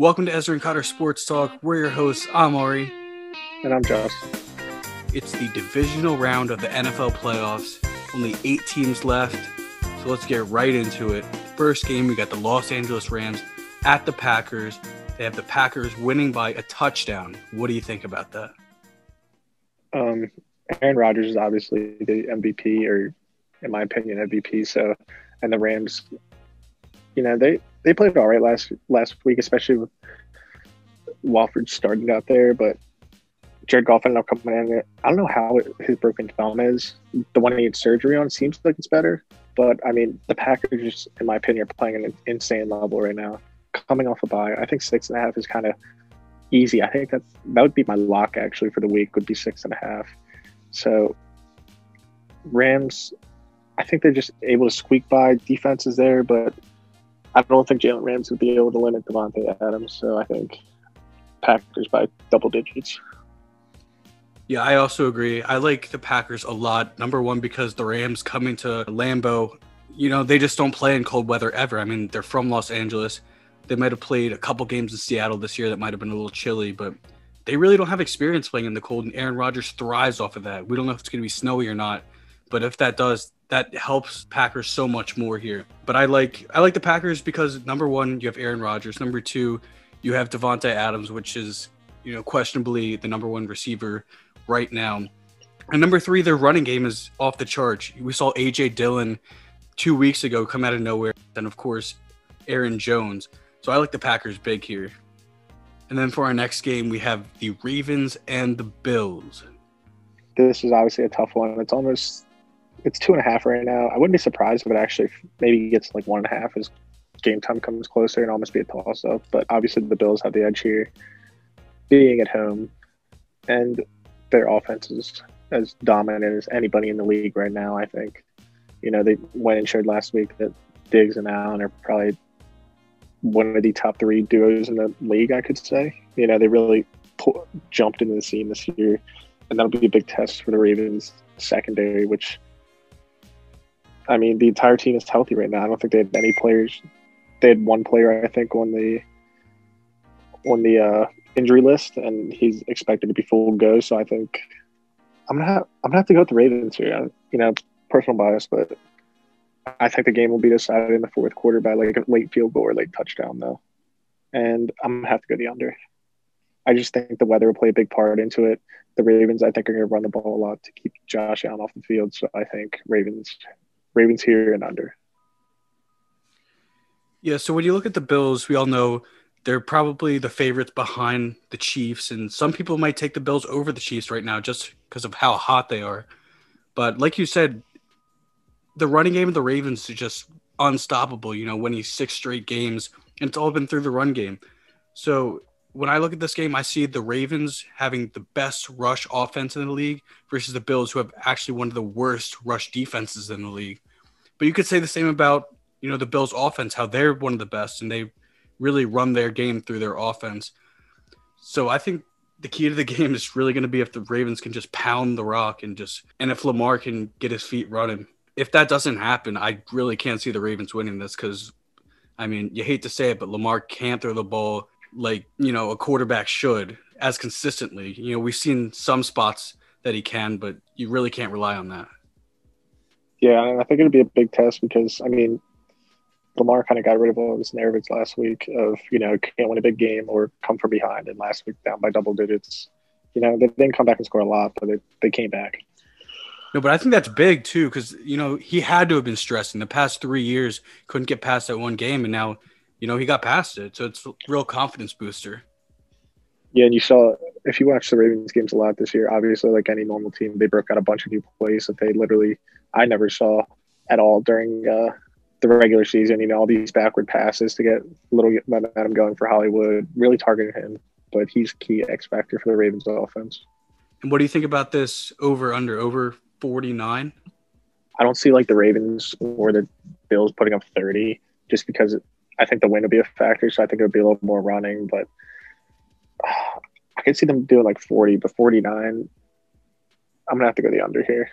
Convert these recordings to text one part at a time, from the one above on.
Welcome to Ezra and Cotter Sports Talk. We're your hosts. I'm Ari. And I'm Josh. It's the divisional round of the NFL playoffs. Only eight teams left. So let's get right into it. First game, we got the Los Angeles Rams at the Packers. They have the Packers winning by a touchdown. What do you think about that? Um, Aaron Rodgers is obviously the MVP, or in my opinion, MVP. So, and the Rams, you know, they they played all right last last week, especially with Wolford starting out there. But Jared Goff ended up coming in. I don't know how his broken thumb is. The one he had surgery on seems like it's better. But I mean, the Packers, in my opinion, are playing an insane level right now. Coming off a bye, I think six and a half is kind of easy. I think that's that would be my lock actually for the week. Would be six and a half. So Rams, I think they're just able to squeak by. Defense is there, but I don't think Jalen Ramsey would be able to limit Davante Adams. So I think Packers by double digits. Yeah, I also agree. I like the Packers a lot. Number one, because the Rams coming to Lambeau, you know, they just don't play in cold weather ever. I mean, they're from Los Angeles. They might have played a couple games in Seattle this year that might have been a little chilly, but they really don't have experience playing in the cold. And Aaron Rodgers thrives off of that. We don't know if it's going to be snowy or not, but if that does, that helps Packers so much more here. But I like I like the Packers because number one, you have Aaron Rodgers. Number two, you have Davante Adams, which is you know questionably the number one receiver right now. And number three, their running game is off the charts. We saw AJ Dillon two weeks ago come out of nowhere, and of course, Aaron Jones. So I like the Packers big here. And then for our next game, we have the Ravens and the Bills. This is obviously a tough one. It's almost it's two and a half right now. I wouldn't be surprised if it actually maybe gets like one and a half as game time comes closer and almost be a toss up. But obviously the Bills have the edge here, being at home, and their offense is as dominant as anybody in the league right now. I think, you know, they went and showed last week that Diggs and Allen are probably one of the top three duos in the league. I could say, you know, they really pu- jumped into the scene this year, and that'll be a big test for the Ravens secondary, which I mean, the entire team is healthy right now. I don't think they had any players. They had one player, I think, on the on the uh, injury list, and he's expected to be full go. So I think I'm gonna have, I'm gonna have to go with the Ravens here. You know, personal bias, but I think the game will be decided in the fourth quarter by like a late field goal or late touchdown, though. And I'm gonna have to go the under. I just think the weather will play a big part into it. The Ravens, I think, are going to run the ball a lot to keep Josh Allen off the field. So I think Ravens Ravens here and under. Yeah, so when you look at the Bills, we all know they're probably the favorites behind the Chiefs, and some people might take the Bills over the Chiefs right now just because of how hot they are. But like you said, the running game of the Ravens is just unstoppable. You know, winning six straight games, and it's all been through the run game. So when I look at this game, I see the Ravens having the best rush offense in the league versus the Bills, who have actually one of the worst rush defenses in the league. But you could say the same about you know the Bills' offense, how they're one of the best, and they really run their game through their offense. So I think the key to the game is really going to be if the Ravens can just pound the rock and just and if Lamar can get his feet running. If that doesn't happen, I really can't see the Ravens winning this because, I mean, you hate to say it, but Lamar can't throw the ball like you know a quarterback should as consistently. You know, we've seen some spots that he can, but you really can't rely on that. Yeah, and I think it'd be a big test because I mean, Lamar kind of got rid of all his narratives last week of you know can't win a big game or come from behind, and last week down by double digits. You know they didn't come back and score a lot, but they they came back. No, but I think that's big too because you know he had to have been stressed in the past three years, couldn't get past that one game, and now you know he got past it, so it's a real confidence booster. Yeah, and you saw if you watch the Ravens games a lot this year, obviously like any normal team, they broke out a bunch of new plays that they literally I never saw at all during uh, the regular season. You know, all these backward passes to get a little momentum going for Hollywood, really targeting him. But he's key X factor for the Ravens offense. And what do you think about this over under over forty nine? I don't see like the Ravens or the Bills putting up thirty, just because I think the win would be a factor. So I think it would be a little more running, but uh, I can see them doing like forty, but forty nine. I'm gonna have to go the under here.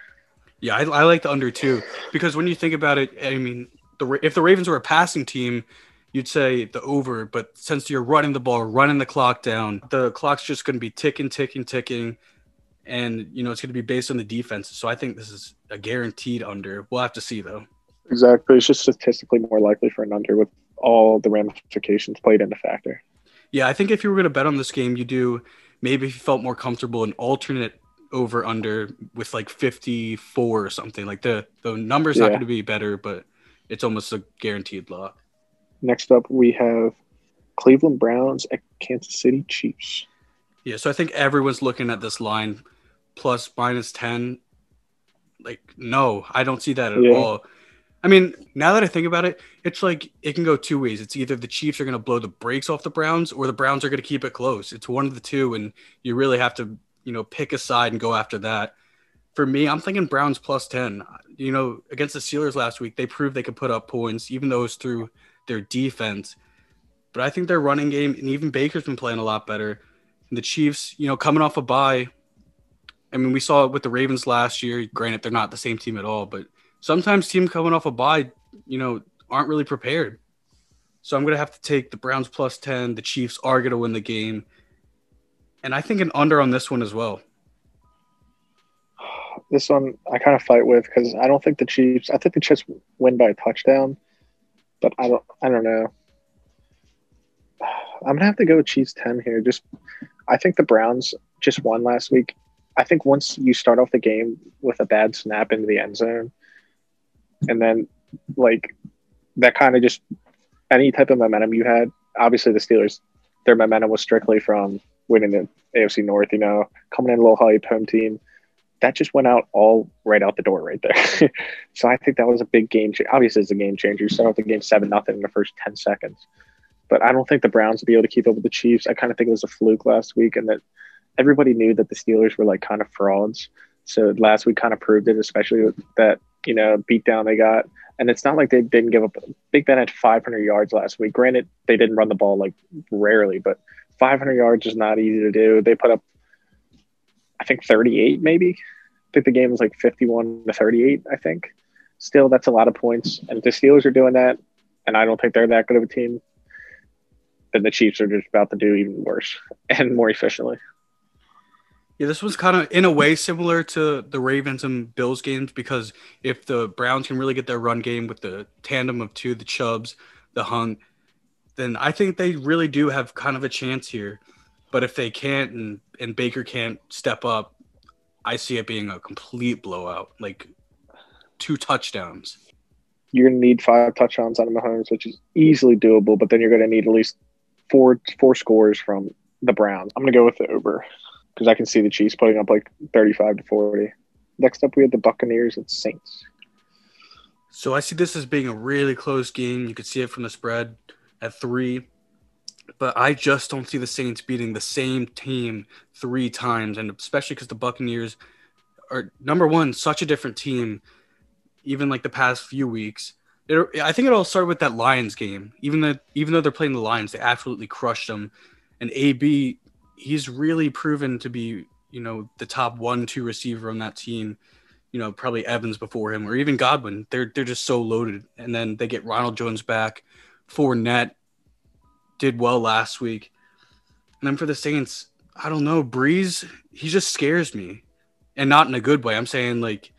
Yeah, I, I like the under too because when you think about it, I mean, the if the Ravens were a passing team, you'd say the over, but since you're running the ball, running the clock down, the clock's just going to be ticking, ticking, ticking, and you know it's going to be based on the defense. So I think this is a guaranteed under. We'll have to see though. Exactly, it's just statistically more likely for an under with all the ramifications played into factor. Yeah, I think if you were going to bet on this game, you do maybe if you felt more comfortable an alternate over under with like 54 or something. Like the the number's yeah. not going to be better, but it's almost a guaranteed lock. Next up, we have Cleveland Browns at Kansas City Chiefs. Yeah, so I think everyone's looking at this line plus minus 10. Like, no, I don't see that at yeah. all. I mean, now that I think about it, it's like it can go two ways. It's either the Chiefs are going to blow the brakes off the Browns or the Browns are going to keep it close. It's one of the two, and you really have to, you know, pick a side and go after that. For me, I'm thinking Browns plus 10. You know, against the Steelers last week, they proved they could put up points, even though it was through their defense. But I think their running game and even Baker's been playing a lot better. And the Chiefs, you know, coming off a bye. I mean, we saw it with the Ravens last year. Granted, they're not the same team at all, but sometimes teams coming off a bye, you know, aren't really prepared. So I'm gonna have to take the Browns plus ten. The Chiefs are gonna win the game, and I think an under on this one as well. This one I kind of fight with because I don't think the Chiefs. I think the Chiefs win by a touchdown, but I don't. I don't know. I'm gonna have to go Chiefs ten here. Just, I think the Browns just won last week. I think once you start off the game with a bad snap into the end zone, and then like that kind of just any type of momentum you had. Obviously, the Steelers, their momentum was strictly from winning the AFC North. You know, coming in a little hype, home team that just went out all right out the door right there. so I think that was a big game. Obviously, it's a game changer. You start off the game seven nothing in the first ten seconds, but I don't think the Browns will be able to keep up with the Chiefs. I kind of think it was a fluke last week, and that everybody knew that the Steelers were like kind of frauds. So last week kind of proved it, especially that you know beatdown they got. And it's not like they didn't give up. Big Ben had 500 yards last week. Granted, they didn't run the ball like rarely, but 500 yards is not easy to do. They put up I think 38 maybe. I think the game was like 51 to 38, I think. Still, that's a lot of points. And the Steelers are doing that, and I don't think they're that good of a team, then the Chiefs are just about to do even worse and more efficiently. Yeah, this was kind of in a way similar to the Ravens and Bills games because if the Browns can really get their run game with the tandem of two, the Chubbs, the Hunt, then I think they really do have kind of a chance here. But if they can't and, and Baker can't step up, I see it being a complete blowout, like two touchdowns. You're gonna need five touchdowns out of Mahomes, which is easily doable, but then you're gonna need at least four four scores from the Browns. I'm gonna go with the over because I can see the Chiefs putting up like 35 to 40. Next up, we have the Buccaneers and Saints. So I see this as being a really close game. You could see it from the spread at three but I just don't see the Saints beating the same team three times, and especially because the Buccaneers are number one, such a different team. Even like the past few weeks, it, I think it all started with that Lions game. Even though even though they're playing the Lions, they absolutely crushed them. And AB, he's really proven to be you know the top one two receiver on that team. You know probably Evans before him, or even Godwin. They're they're just so loaded. And then they get Ronald Jones back, Fournette did well last week. And then for the Saints, I don't know. Brees he just scares me. And not in a good way. I'm saying like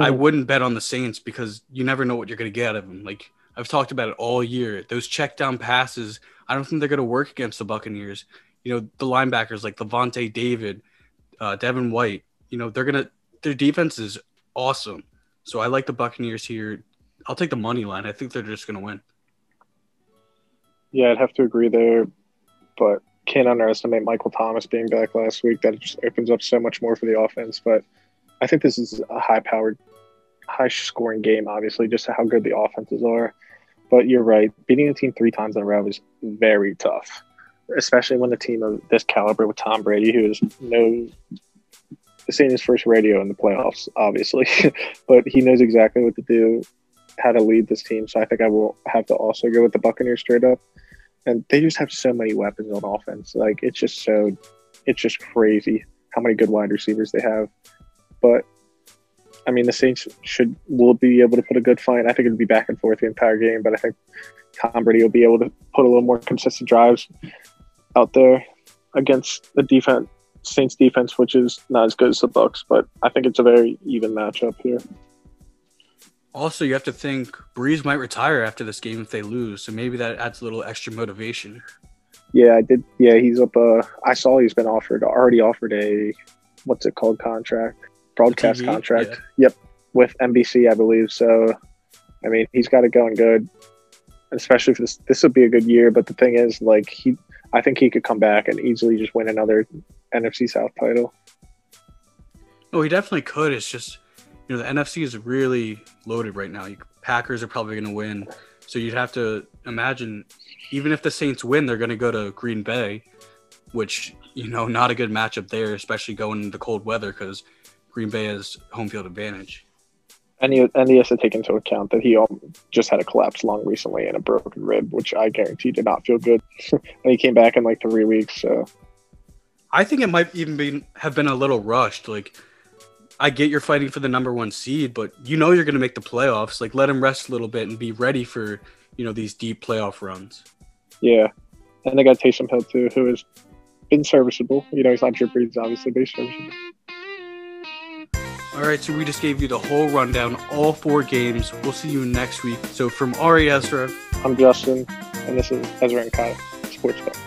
I hmm. wouldn't bet on the Saints because you never know what you're gonna get out of them. Like I've talked about it all year. Those check down passes, I don't think they're gonna work against the Buccaneers. You know, the linebackers like Lavonte David, uh, Devin White, you know, they're gonna their defense is awesome. So I like the Buccaneers here. I'll take the money line. I think they're just gonna win. Yeah, I'd have to agree there, but can't underestimate Michael Thomas being back last week. That just opens up so much more for the offense. But I think this is a high powered, high scoring game, obviously, just how good the offenses are. But you're right, beating a team three times in a row is very tough, especially when the team of this caliber with Tom Brady, who is no saying his first radio in the playoffs, obviously, but he knows exactly what to do, how to lead this team. So I think I will have to also go with the Buccaneers straight up and they just have so many weapons on offense. Like it's just so, it's just crazy how many good wide receivers they have. But I mean, the Saints should will be able to put a good fight. I think it'll be back and forth the entire game, but I think Tom Brady will be able to put a little more consistent drives out there against the defense Saints defense, which is not as good as the Bucks, but I think it's a very even matchup here. Also, you have to think Brees might retire after this game if they lose, so maybe that adds a little extra motivation. Yeah, I did. Yeah, he's up. Uh, I saw he's been offered already offered a what's it called contract broadcast TV? contract. Yeah. Yep, with NBC, I believe. So, I mean, he's got it going good, especially for this. This would be a good year. But the thing is, like he, I think he could come back and easily just win another NFC South title. Oh, he definitely could. It's just you know the NFC is really loaded right now. Packers are probably going to win, so you'd have to imagine even if the Saints win, they're going to go to Green Bay, which you know not a good matchup there, especially going into the cold weather because Green Bay has home field advantage. And he, and he has to take into account that he just had a collapsed lung recently and a broken rib, which I guarantee did not feel good. and he came back in like three weeks. So I think it might even be have been a little rushed. Like I get you're fighting for the number one seed, but you know you're going to make the playoffs. Like let him rest a little bit and be ready for you know these deep playoff runs. Yeah, and they got Taysom Hill too, who has been serviceable. You know, he's not Brees, obviously, but he's serviceable. All right, so we just gave you the whole rundown, all four games. We'll see you next week. So from Ari Ezra, I'm Justin, and this is Ezra and Kyle Sports Bet.